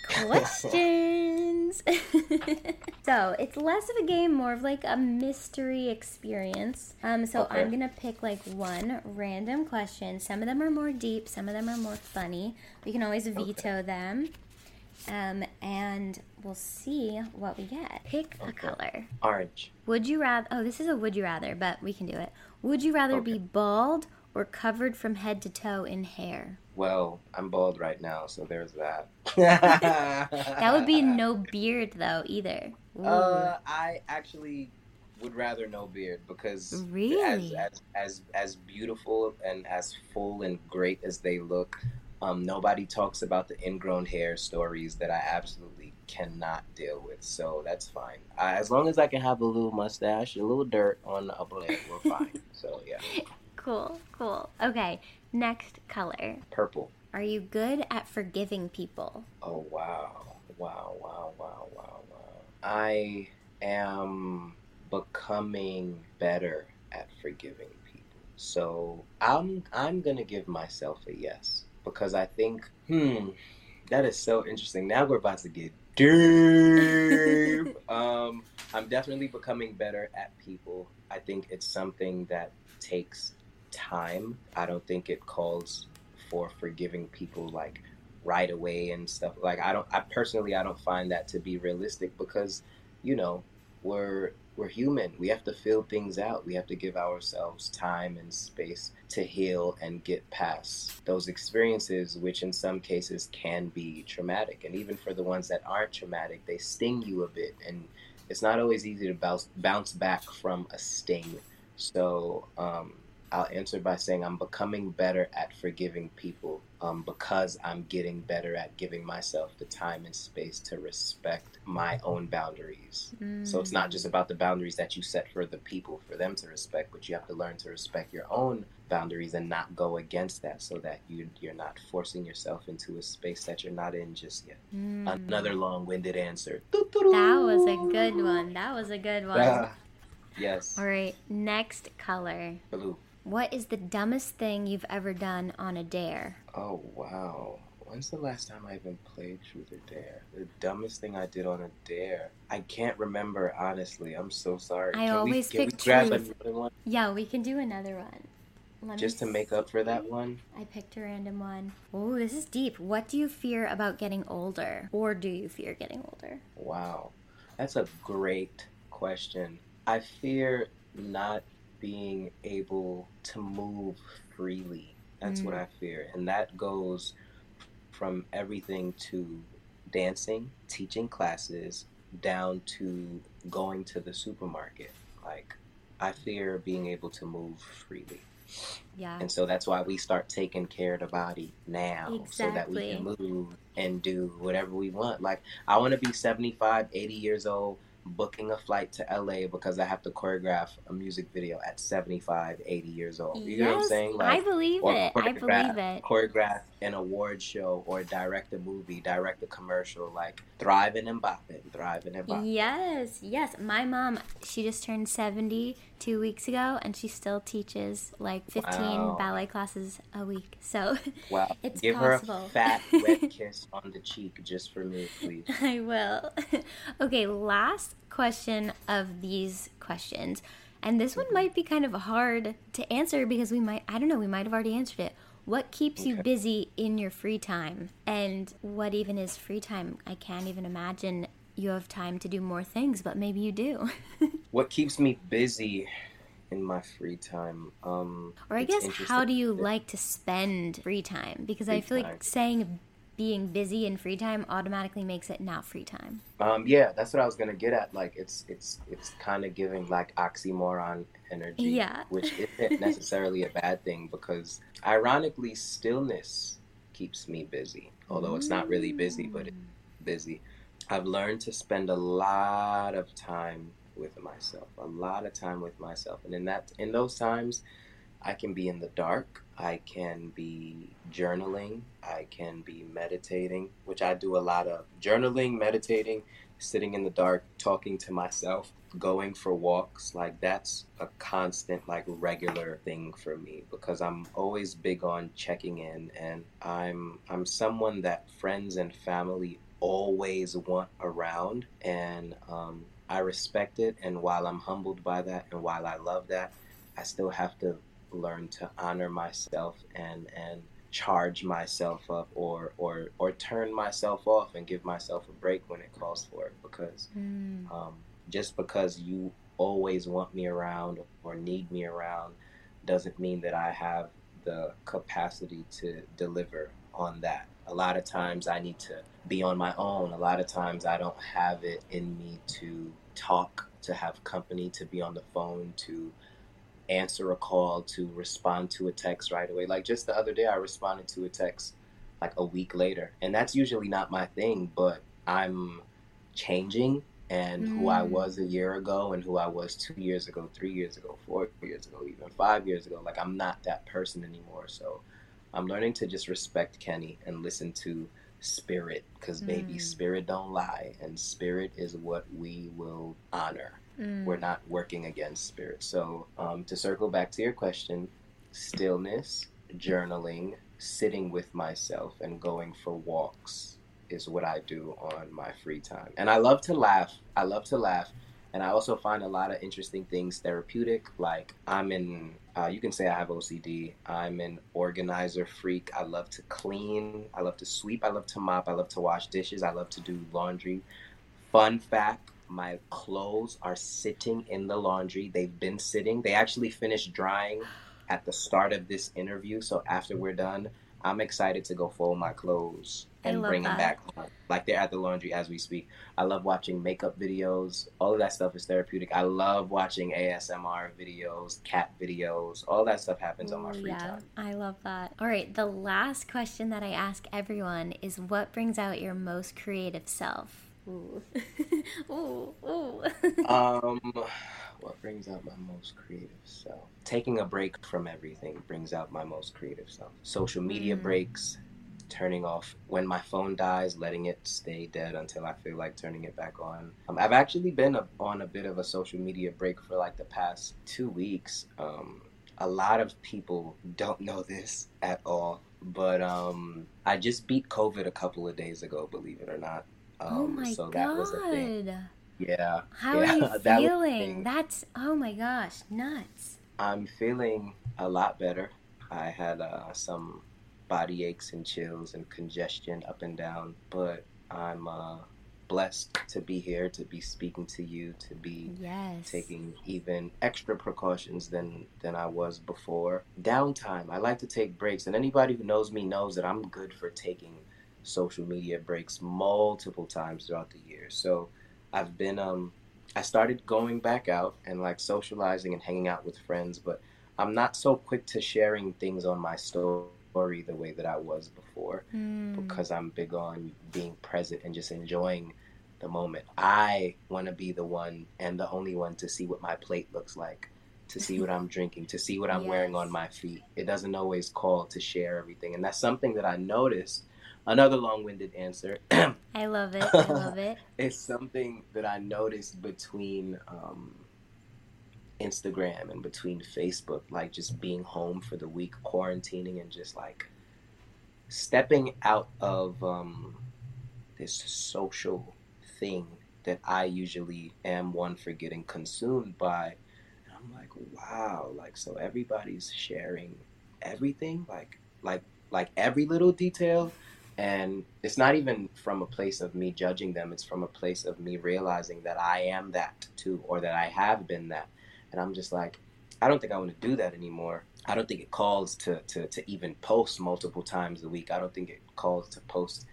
questions. <laughs> so it's less of a game, more of like a mystery experience. Um, so Okay. I'm gonna pick like one random question. Some of them are more deep, some of them are more funny. We can always veto them. Um, and we'll see what we get. Pick a color. Orange. Would you rather? Oh, this is a would you rather, but we can do it. Would you rather Okay. be bald or covered from head to toe in hair? Well, I'm bald right now, so there's that. <laughs> That would be no <laughs> beard though either. Ooh. Uh, I actually would rather no beard because as, Really? as as as beautiful and as full and great as they look, um, nobody talks about the ingrown hair stories that I absolutely cannot deal with. So that's fine. I, as long as I can have a little mustache, a little dirt on the upper lip, we're fine. <laughs> so yeah, cool, cool. Okay, next color. purple. Are you good at forgiving people? Oh wow. Wow, wow, wow, wow, wow. I am becoming better at forgiving people. So I'm I'm gonna give myself a yes. Because I think, hmm, that is so interesting. Now we're about to get <laughs> deep. um, I'm definitely becoming better at people. I think it's something that takes time. I don't think it calls for forgiving people like right away and stuff. Like I don't I personally I don't find that to be realistic because, you know, we're we're human. We have to feel things out. We have to give ourselves time and space to heal and get past those experiences, which in some cases can be traumatic. And even for the ones that aren't traumatic, they sting you a bit. And it's not always easy to bounce, bounce back from a sting. So um, I'll answer by saying I'm becoming better at forgiving people um, because I'm getting better at giving myself the time and space to respect my own boundaries. So it's not just about the boundaries that you set for the people for them to respect, but you have to learn to respect your own boundaries and not go against that so that you you're not forcing yourself into a space that you're not in just yet. Mm. Another long-winded answer. That was a good one. That was a good one. Ah, yes. All right, next color. Blue. What is the dumbest thing you've ever done on a dare? Oh wow. When's the last time I even played Truth or Dare? The dumbest thing I did on a dare. I can't remember honestly. I'm so sorry. I Can always we, can pick we grab truth. another one Yeah, we can do another one. Let just to make up for that one? I picked a random one. Oh, this is deep. What do you fear about getting older? Or do you fear getting older? Wow. That's a great question. I fear not being able to move freely. That's what Mm. I fear. And that goes from everything to dancing, teaching classes, down to going to the supermarket. Like, I fear being able to move freely. Yeah. And so that's why we start taking care of the body now so that we can move and do whatever we want. Like, I want to be 75, 80 years old, booking a flight to LA because I have to choreograph a music video at 75, 80 years old. You know what I'm Yes, saying? I believe it. I believe it. Choreograph an award show or direct a movie, direct a commercial, like thriving and bopping, thriving and bopping. Yes, yes. My mom, she just turned 70 two weeks ago, and she still teaches like 15 Wow. ballet classes a week. So <laughs> Wow. <laughs> It's Give possible. her a fat, <laughs> wet kiss on the cheek just for me, please. I will. okay, last question of these questions. And this one mm-hmm. might be kind of hard to answer because we might, I don't know, we might have already answered it. What keeps you busy in your free time? And what even is free time? I can't even imagine you have time to do more things, but maybe you do. <laughs> What keeps me busy in my free time. Um, or I guess, how do you like to spend free time? Because free I feel time. like saying being busy in free time automatically makes it not free time. Um, yeah, that's what I was gonna get at. Like, it's it's it's kind of giving like oxymoron energy, yeah, which <laughs> isn't necessarily a bad thing because, ironically, stillness keeps me busy. Although it's not really busy, but it's busy. I've learned to spend a lot of time with myself, a lot of time with myself, and in that in those times, I can be in the dark. I can be journaling. I can be meditating, which I do a lot of journaling, meditating, sitting in the dark, talking to myself, going for walks. Like that's a constant, like regular thing for me because I'm always big on checking in and I'm I'm someone that friends and family always want around and um, I respect it and while I'm humbled by that and while I love that, I still have to learn to honor myself and and charge myself up or or or turn myself off and give myself a break when it calls for it because mm. um, just because you always want me around or need me around doesn't mean that I have the capacity to deliver on that. A lot of times I need to be on my own. A lot of times I don't have it in me to talk, to have company, to be on the phone, to answer a call, to respond to a text right away. Like just the other day, I responded to a text like a week later. And that's usually not my thing, but I'm changing and mm. who I mm. was a year ago and who I was two years ago, three years ago, four years ago, even five years ago. Like I'm not that person anymore. So I'm learning to just respect Kenny and listen to spirit because baby mm. spirit don't lie and spirit is what we will honor Mm. We're not working against spirit. So, um, to circle back to your question, stillness, journaling, sitting with myself, and going for walks is what I do on my free time. And I love to laugh. I love to laugh. And I also find a lot of interesting things therapeutic. Like, I'm in, uh, you can say I have OCD. I'm an organizer freak. I love to clean. I love to sweep. I love to mop. I love to wash dishes. I love to do laundry. Fun fact my clothes are sitting in the laundry. They've been sitting. They actually finished drying at the start of this interview. So after we're done, I'm excited to go fold my clothes and bring that. them back home. Like they're at the laundry as we speak. I love watching makeup videos. All of that stuff is therapeutic. I love watching ASMR videos, cat videos. All that stuff happens on my free yeah, time. I love that. All right, the last question that I ask everyone is what brings out your most creative self? <laughs> Ooh. ooh, ooh. <laughs> um, what brings out my most creative self? Taking a break from everything brings out my most creative self. Social media mm. breaks, turning off when my phone dies, letting it stay dead until I feel like turning it back on. Um, I've actually been a, on a bit of a social media break for like the past two weeks. Um, a lot of people don't know this at all, but um, I just beat COVID a couple of days ago, believe it or not. Oh um, oh my so god! Yeah. How yeah, are you <laughs> that feeling? That's oh my gosh, nuts. I'm feeling a lot better. I had uh, some body aches and chills and congestion up and down, but I'm uh, blessed to be here, to be speaking to you, to be yes. taking even extra precautions than than I was before. Downtime. I like to take breaks, and anybody who knows me knows that I'm good for taking social media breaks multiple times throughout the year. So I've been um I started going back out and like socializing and hanging out with friends, but I'm not so quick to sharing things on my story the way that I was before mm. because I'm big on being present and just enjoying the moment. I want to be the one and the only one to see what my plate looks like, to see what I'm drinking, to see what I'm yes. wearing on <laughs> my feet. It doesn't always call to share everything. And that's something that I noticed another long-winded answer. <clears throat> I love it. I love it. <laughs> it's something that I noticed between um, Instagram and between Facebook, like just being home for the week, quarantining, and just like stepping out of um, this social thing that I usually am one for getting consumed by. And I'm like, wow, like so everybody's sharing everything, like like like every little detail and it's not even from a place of me judging them it's from a place of me realizing that i am that too or that i have been that and i'm just like I don't think I want to do that anymore. I don't think it calls to, to, to even post multiple times a week. I don't think it calls to post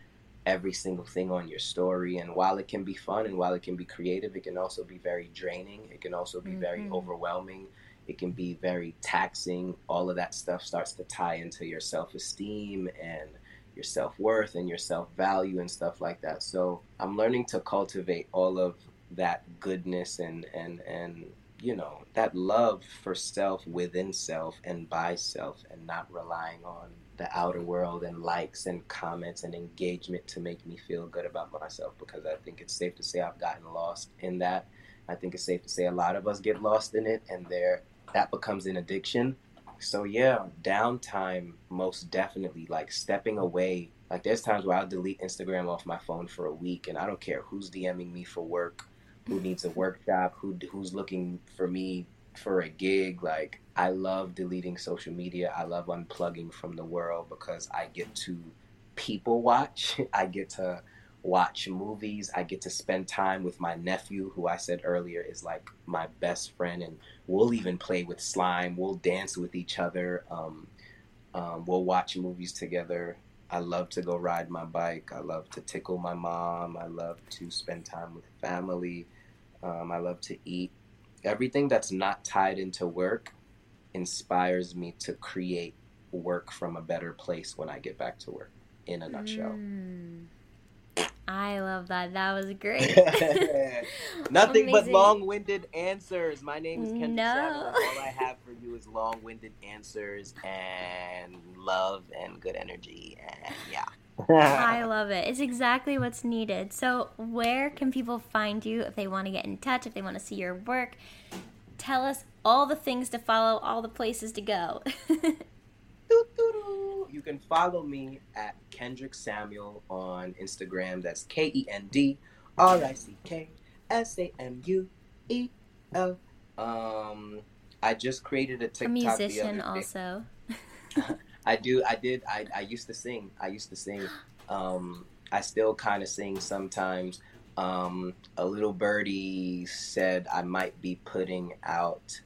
every single thing on your story. And while it can be fun and while it can be creative, it can also be very draining. It can also be mm-hmm. very overwhelming. It can be very taxing. All of that stuff starts to tie into your self esteem and your self worth and your self value and stuff like that. So I'm learning to cultivate all of that goodness and, and, and, you know, that love for self within self and by self and not relying on the outer world and likes and comments and engagement to make me feel good about myself because I think it's safe to say I've gotten lost in that. I think it's safe to say a lot of us get lost in it and there that becomes an addiction. So yeah, downtime most definitely like stepping away. Like there's times where I'll delete Instagram off my phone for a week and I don't care who's DMing me for work, who needs a workshop, who who's looking for me for a gig. Like I love deleting social media. I love unplugging from the world because I get to people watch. <laughs> I get to watch movies. I get to spend time with my nephew, who I said earlier is like my best friend, and we'll even play with slime. We'll dance with each other. Um, um, we'll watch movies together. I love to go ride my bike. I love to tickle my mom. I love to spend time with family. Um, I love to eat everything that's not tied into work inspires me to create work from a better place when I get back to work. In a nutshell. Mm. I love that. That was great. <laughs> <laughs> Nothing Amazing. but long-winded answers. My name is Kendra no. <laughs> All I have for you is long-winded answers and love and good energy and yeah. I love it. It's exactly what's needed. So, where can people find you if they want to get in touch, if they want to see your work? Tell us all the things to follow, all the places to go. You can follow me at Kendrick Samuel on Instagram. That's K E N D R I C K S A M U E L. Um, I just created a TikTok. A musician, also. <laughs> I do. I did. I, I used to sing. I used to sing. Um, I still kind of sing sometimes. Um, a little birdie said I might be putting out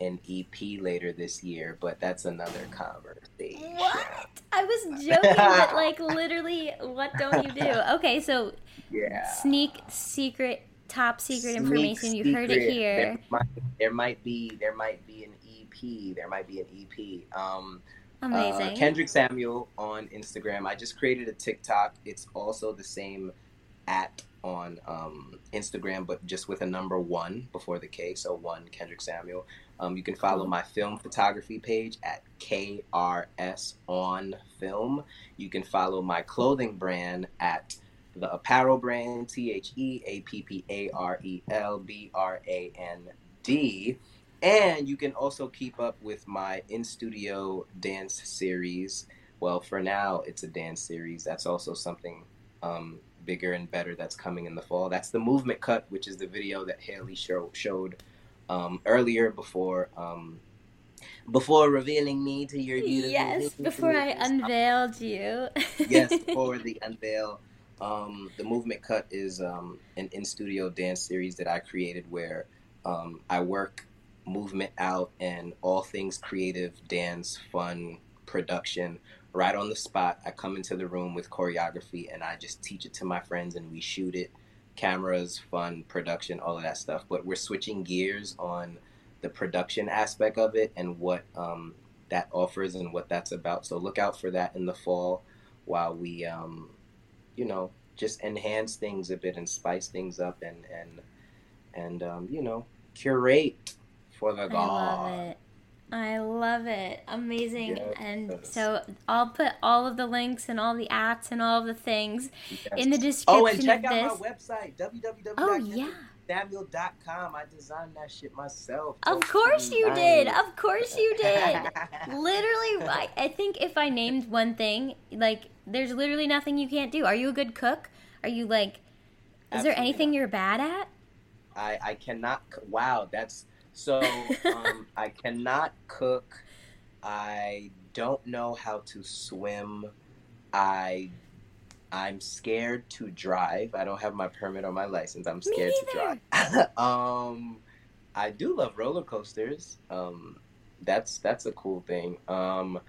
an EP later this year, but that's another conversation. What? I was <laughs> joking, but like literally, what don't you do? Okay, so yeah, sneak secret, top secret sneak information. You heard it here. There might, there might, be there might be an EP. There might be an EP. Um, Amazing. Uh, Kendrick Samuel on Instagram. I just created a TikTok. It's also the same at on um, Instagram, but just with a number one before the K. So one Kendrick Samuel. Um, you can follow my film photography page at KRS on Film. You can follow my clothing brand at the apparel brand T H E A P P A R E L B R A N D. And you can also keep up with my in studio dance series. Well, for now, it's a dance series. That's also something um, bigger and better that's coming in the fall. That's the movement cut, which is the video that Haley show, showed um, earlier before um, before revealing me to your beautiful. Yes, before I unveiled you. yes, <laughs> before the unveil. Um, the movement cut is um, an in studio dance series that I created where um, I work movement out and all things creative, dance, fun, production right on the spot. I come into the room with choreography and I just teach it to my friends and we shoot it. Cameras, fun, production, all of that stuff. But we're switching gears on the production aspect of it and what um, that offers and what that's about. So look out for that in the fall while we, um, you know, just enhance things a bit and spice things up and and and um, you know curate for the God. I. I love it. Amazing. Yes. And so I'll put all of the links and all the apps and all of the things yes. in the description Oh, and check out this. my website, www. Oh, yeah. Samuel.com. I designed that shit myself. Of course you did. Of course you did. <laughs> literally, I, I think if I named one thing, like, there's literally nothing you can't do. Are you a good cook? Are you like, is Absolutely there anything not. you're bad at? I, I cannot. Wow, that's so um, <laughs> I cannot cook. I don't know how to swim. I I'm scared to drive. I don't have my permit or my license. I'm scared to drive. <laughs> um, I do love roller coasters. Um, that's that's a cool thing. Um,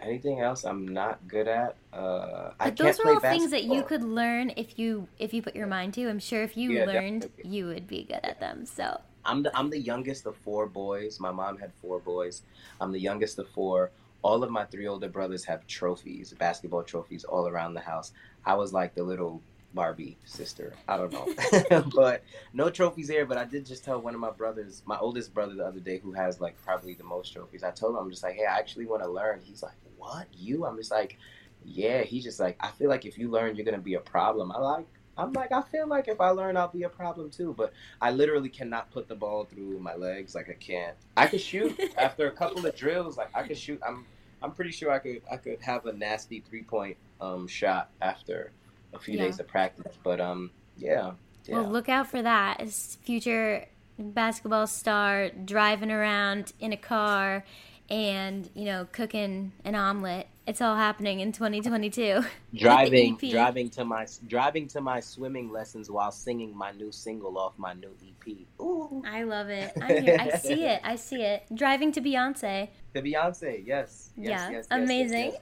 anything else I'm not good at? Uh, I But those can't are all things that you could learn if you if you put your mind to. I'm sure if you Yeah, learned, definitely. you would be good at them. So I'm the I'm the youngest of four boys. My mom had four boys. I'm the youngest of four. All of my three older brothers have trophies, basketball trophies, all around the house. I was like the little Barbie sister. I don't know, <laughs> but no trophies here. But I did just tell one of my brothers, my oldest brother, the other day, who has like probably the most trophies. I told him, I'm just like, hey, I actually want to learn. He's like, what? You? I'm just like, yeah. He's just like, I feel like if you learn, you're gonna be a problem. I like. I'm like, I feel like if I learn, I'll be a problem too. But I literally cannot put the ball through my legs. Like I can't. I could shoot <laughs> after a couple of drills. Like I could shoot. I'm I'm pretty sure I could I could have a nasty three point um shot after a few Yeah. days of practice. But um yeah yeah well, look out for that as future basketball star driving around in a car and you know cooking an omelet. It's all happening in 2022. <laughs> driving driving to my driving to my swimming lessons while singing my new single off my new EP. Ooh. I love it. I, hear, I <laughs> see it. I see it. Driving to Beyonce. The Beyonce, yes, yes, yeah, yes, yes, amazing.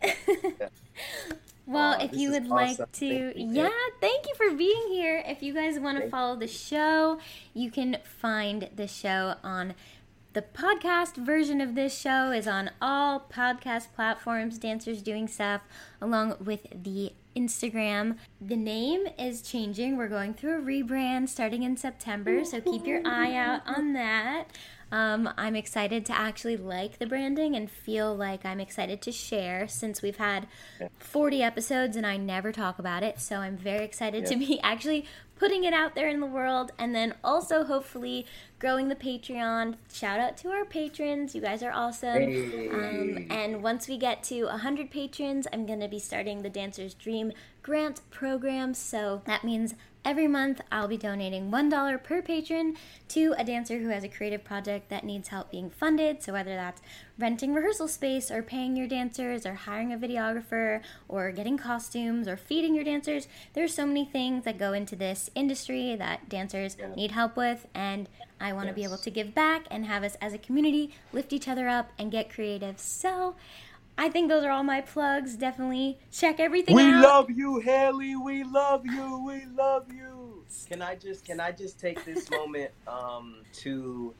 <laughs> well, if you would awesome. like Thank to, you, yeah, thank you for being here. If you guys want to Thank follow the show, you can find the show on the podcast version of this show is on all podcast platforms, Dancers Doing Stuff, along with the Instagram. The name is changing. We're going through a rebrand starting in September, so keep your eye out on that. Um, I'm excited to actually like the branding and feel like I'm excited to share since we've had 40 episodes and I never talk about it. So I'm very excited to be <laughs> actually putting it out there in the world and then also hopefully growing the Patreon. Shout out to our patrons. You guys are awesome. Hey. Um, and once we get to 100 patrons, I'm going to be starting the Dancer's Dream grant program. So that means every month I'll be donating $1 per patron to a dancer who has a creative project that needs help being funded. So whether that's renting rehearsal space or paying your dancers or hiring a videographer or getting costumes or feeding your dancers, there's so many things that go into this industry that dancers Yeah. need help with and I want to be able to give back and have us as a community lift each other up and get creative. So I think those are all my plugs. Definitely check everything We out. We love you, Haley. We love you. We love you. Can I just can I just take this moment um, to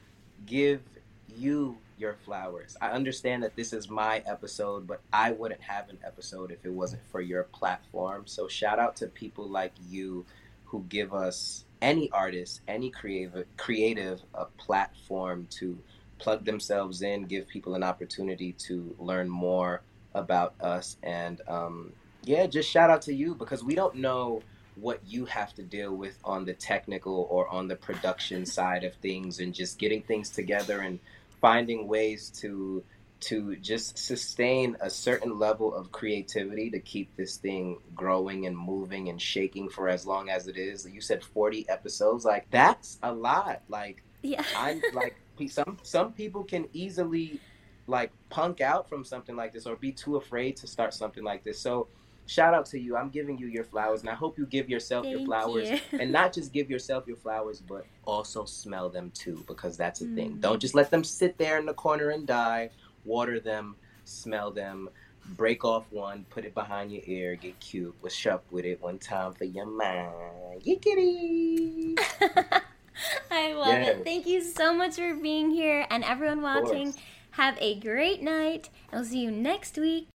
give you your flowers? I understand that this is my episode, but I wouldn't have an episode if it wasn't for your platform. So shout out to people like you who give us any artist, any creative creative a platform to plug themselves in, give people an opportunity to learn more about us and um, yeah, just shout out to you because we don't know what you have to deal with on the technical or on the production <laughs> side of things and just getting things together and finding ways to to just sustain a certain level of creativity to keep this thing growing and moving and shaking for as long as it is. You said 40 episodes like that's a lot. Like Yeah. I'm like some some people can easily like punk out from something like this or be too afraid to start something like this. So shout out to you. I'm giving you your flowers and I hope you give yourself your flowers you. and not just give yourself your flowers but also smell them too because that's a thing. Mm. Don't just let them sit there in the corner and die. Water them, smell them. Break off one, put it behind your ear, get cute. What's up with it? One time for your mind. Yickety! <laughs> <laughs> I love Yes. it. Thank you so much for being here and everyone watching. Have a great night. I'll see you next week.